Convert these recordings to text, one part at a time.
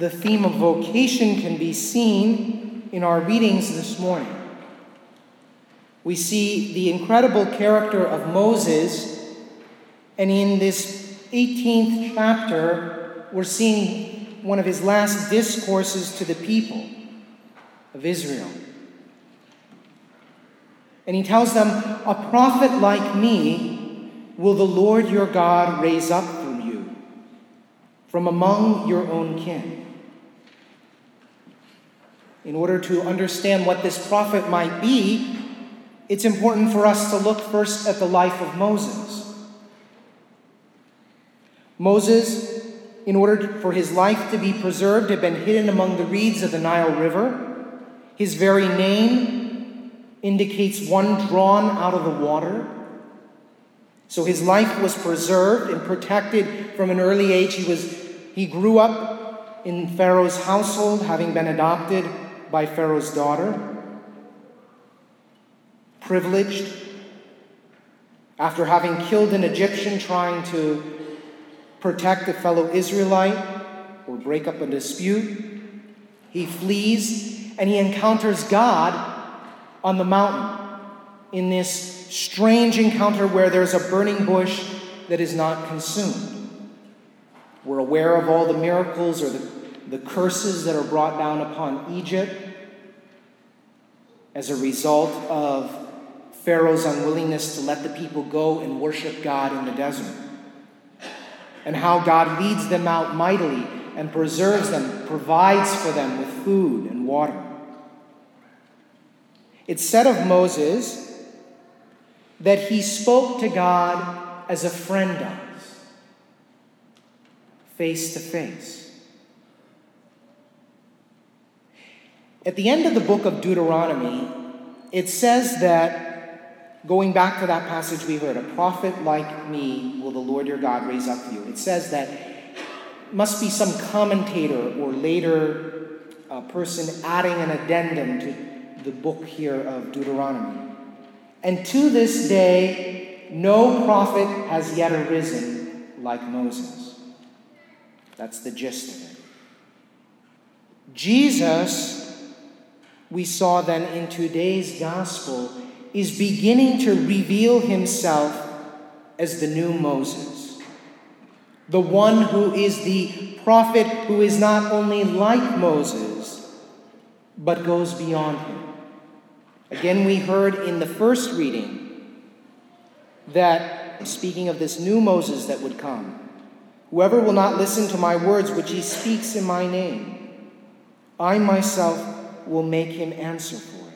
the theme of vocation can be seen in our readings this morning. We see the incredible character of Moses, and in this 18th chapter, we're seeing one of his last discourses to the people of Israel. And he tells them, A prophet like me will the Lord your God raise up from you, from among your own kin. In order to understand what this prophet might be, it's important for us to look first at the life of Moses. Moses, in order for his life to be preserved, had been hidden among the reeds of the Nile River. His very name indicates one drawn out of the water. So his life was preserved and protected from an early age. He, was, he grew up in Pharaoh's household, having been adopted by Pharaoh's daughter privileged. After having killed an Egyptian trying to protect a fellow Israelite or break up a dispute, he flees and he encounters God on the mountain in this strange encounter where there's a burning bush that is not consumed. We're aware of all the miracles or the, the curses that are brought down upon Egypt as a result of Pharaoh's unwillingness to let the people go and worship God in the desert, and how God leads them out mightily and preserves them, provides for them with food and water. It's said of Moses that he spoke to God as a friend does, face to face. At the end of the book of Deuteronomy, it says that Going back to that passage we heard, a prophet like me will the Lord your God raise up for you. It says that must be some commentator or later uh, person adding an addendum to the book here of Deuteronomy. And to this day, no prophet has yet arisen like Moses. That's the gist of it. Jesus, we saw then in today's gospel, is beginning to reveal himself as the new Moses, the one who is the prophet who is not only like Moses, but goes beyond him. Again, we heard in the first reading that, speaking of this new Moses that would come, whoever will not listen to my words which he speaks in my name, I myself will make him answer for. It.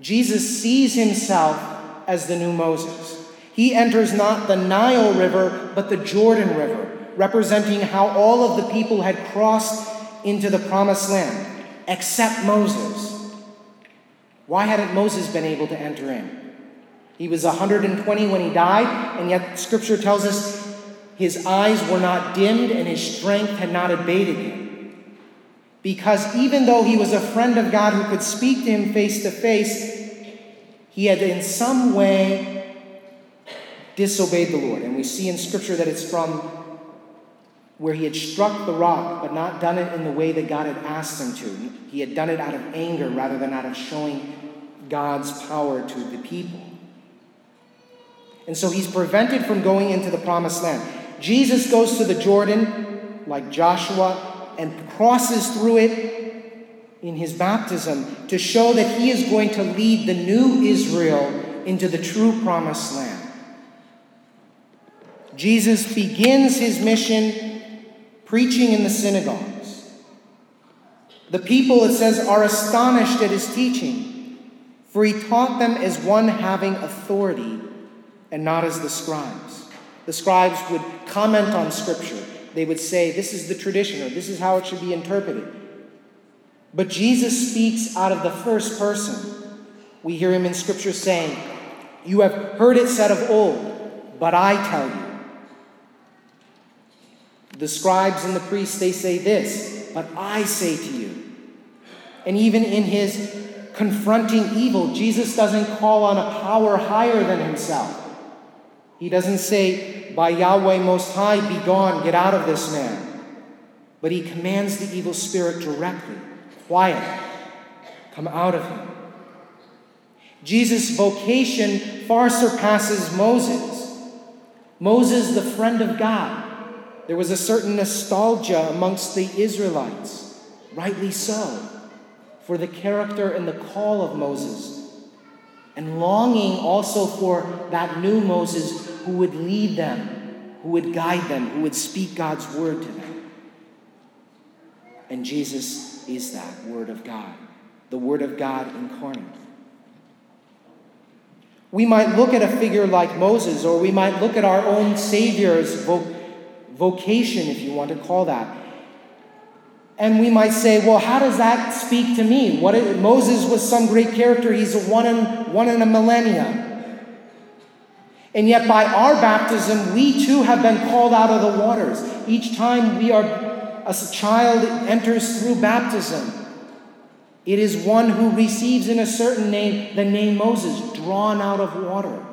Jesus sees himself as the new Moses. He enters not the Nile River, but the Jordan River, representing how all of the people had crossed into the promised land, except Moses. Why hadn't Moses been able to enter in? He was 120 when he died, and yet Scripture tells us his eyes were not dimmed and his strength had not abated him. Because even though he was a friend of God who could speak to him face to face, he had in some way disobeyed the Lord. And we see in Scripture that it's from where he had struck the rock, but not done it in the way that God had asked him to. He had done it out of anger rather than out of showing God's power to the people. And so he's prevented from going into the promised land. Jesus goes to the Jordan like Joshua and crosses through it in his baptism to show that he is going to lead the new Israel into the true promised land. Jesus begins his mission preaching in the synagogues. The people, it says, are astonished at his teaching, for he taught them as one having authority and not as the scribes. The scribes would comment on Scripture they would say, This is the tradition, or this is how it should be interpreted. But Jesus speaks out of the first person. We hear him in Scripture saying, You have heard it said of old, but I tell you. The scribes and the priests, they say this, but I say to you. And even in his confronting evil, Jesus doesn't call on a power higher than himself. He doesn't say, by Yahweh Most High, be gone, get out of this man. but he commands the evil spirit directly quiet, come out of him. Jesus' vocation far surpasses Moses. Moses, the friend of God. There was a certain nostalgia amongst the Israelites, rightly so, for the character and the call of Moses, and longing also for that new Moses who would lead them, who would guide them, who would speak God's word to them. And Jesus is that Word of God, the Word of God incarnate. We might look at a figure like Moses, or we might look at our own Savior's vo- vocation, if you want to call that. And we might say, well, how does that speak to me? What Moses was some great character. He's a one in, one in a millennia. And yet, by our baptism, we too have been called out of the waters. Each time we are, a child enters through baptism, it is one who receives in a certain name the name Moses, drawn out of water.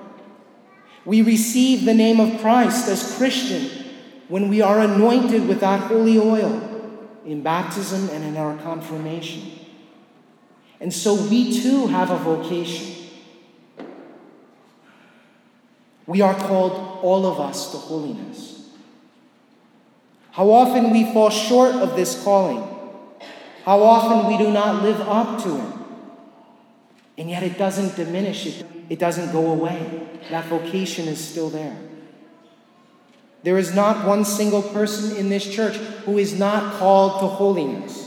We receive the name of Christ as Christian when we are anointed with that holy oil in baptism and in our confirmation. And so we too have a vocation. We are called, all of us, to holiness. How often we fall short of this calling. How often we do not live up to it. And yet it doesn't diminish, it, it doesn't go away. That vocation is still there. There is not one single person in this church who is not called to holiness.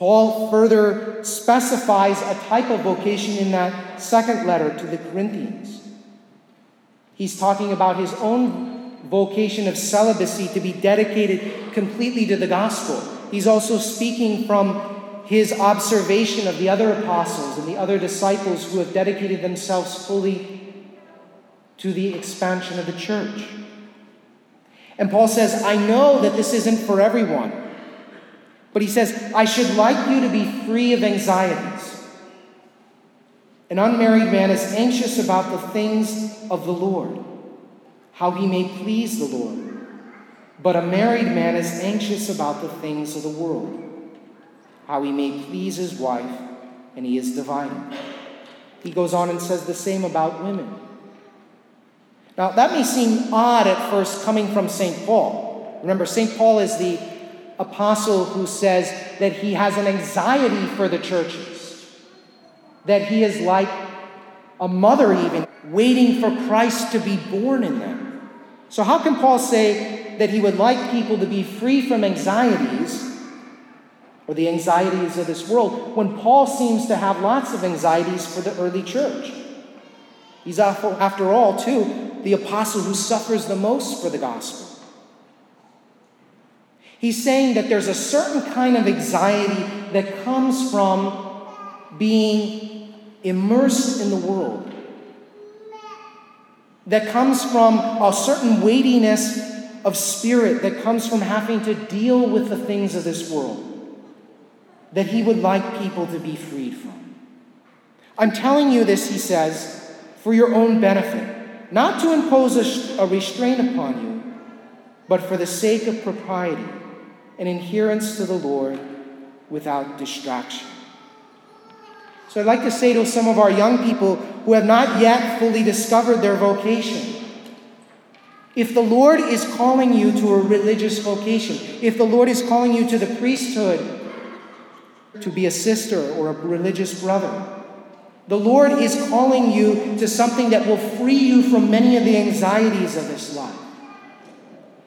Paul further specifies a type of vocation in that second letter to the Corinthians. He's talking about his own vocation of celibacy to be dedicated completely to the gospel. He's also speaking from his observation of the other apostles and the other disciples who have dedicated themselves fully to the expansion of the church. And Paul says, I know that this isn't for everyone. But he says, I should like you to be free of anxieties. An unmarried man is anxious about the things of the Lord, how he may please the Lord. But a married man is anxious about the things of the world, how he may please his wife, and he is divided. He goes on and says the same about women. Now, that may seem odd at first coming from St. Paul. Remember, St. Paul is the apostle who says that he has an anxiety for the churches, that he is like a mother, even waiting for Christ to be born in them. So, how can Paul say that he would like people to be free from anxieties or the anxieties of this world when Paul seems to have lots of anxieties for the early church? He's, after all, too, the apostle who suffers the most for the gospel. He's saying that there's a certain kind of anxiety that comes from being immersed in the world, that comes from a certain weightiness of spirit that comes from having to deal with the things of this world that he would like people to be freed from. I'm telling you this, he says, for your own benefit, not to impose a, restraint upon you, but for the sake of propriety and adherence to the Lord without distraction. So I'd like to say to some of our young people who have not yet fully discovered their vocation if the Lord is calling you to a religious vocation, if the Lord is calling you to the priesthood, to be a sister or a religious brother, the Lord is calling you to something that will free you from many of the anxieties of this life.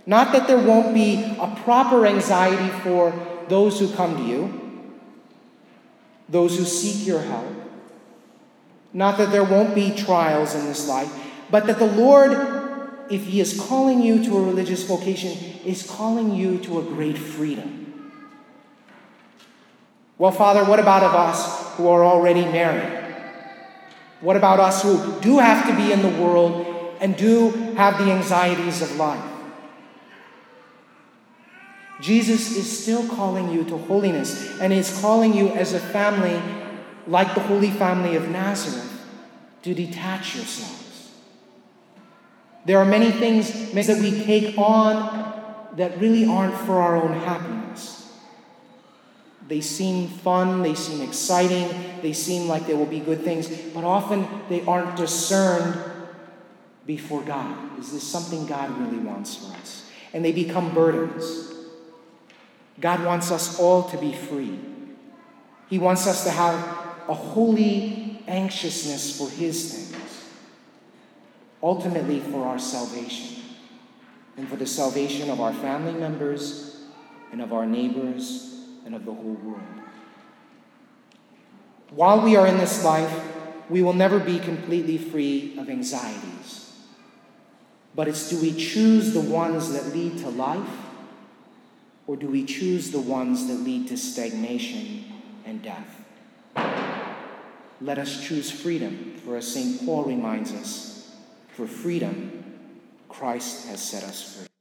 Not that there won't be a proper anxiety for those who come to you, those who seek your help. Not that there won't be trials in this life, but that the Lord, if He is calling you to a religious vocation, is calling you to a great freedom. Well, Father, what about of us who are already married? What about us who do have to be in the world and do have the anxieties of life? Jesus is still calling you to holiness and is calling you as a family, like the Holy Family of Nazareth, to detach yourselves. There are many things that we take on that really aren't for our own happiness. They seem fun, they seem exciting, they seem like they will be good things, but often they aren't discerned before God. Is this something God really wants for us? And they become burdens. God wants us all to be free. He wants us to have a holy anxiousness for His things, ultimately for our salvation and for the salvation of our family members and of our neighbors and of the whole world. While we are in this life, we will never be completely free of anxieties. But it's do we choose the ones that lead to life, or do we choose the ones that lead to stagnation and death? Let us choose freedom, for as St. Paul reminds us, for freedom, Christ has set us free.